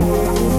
Bye.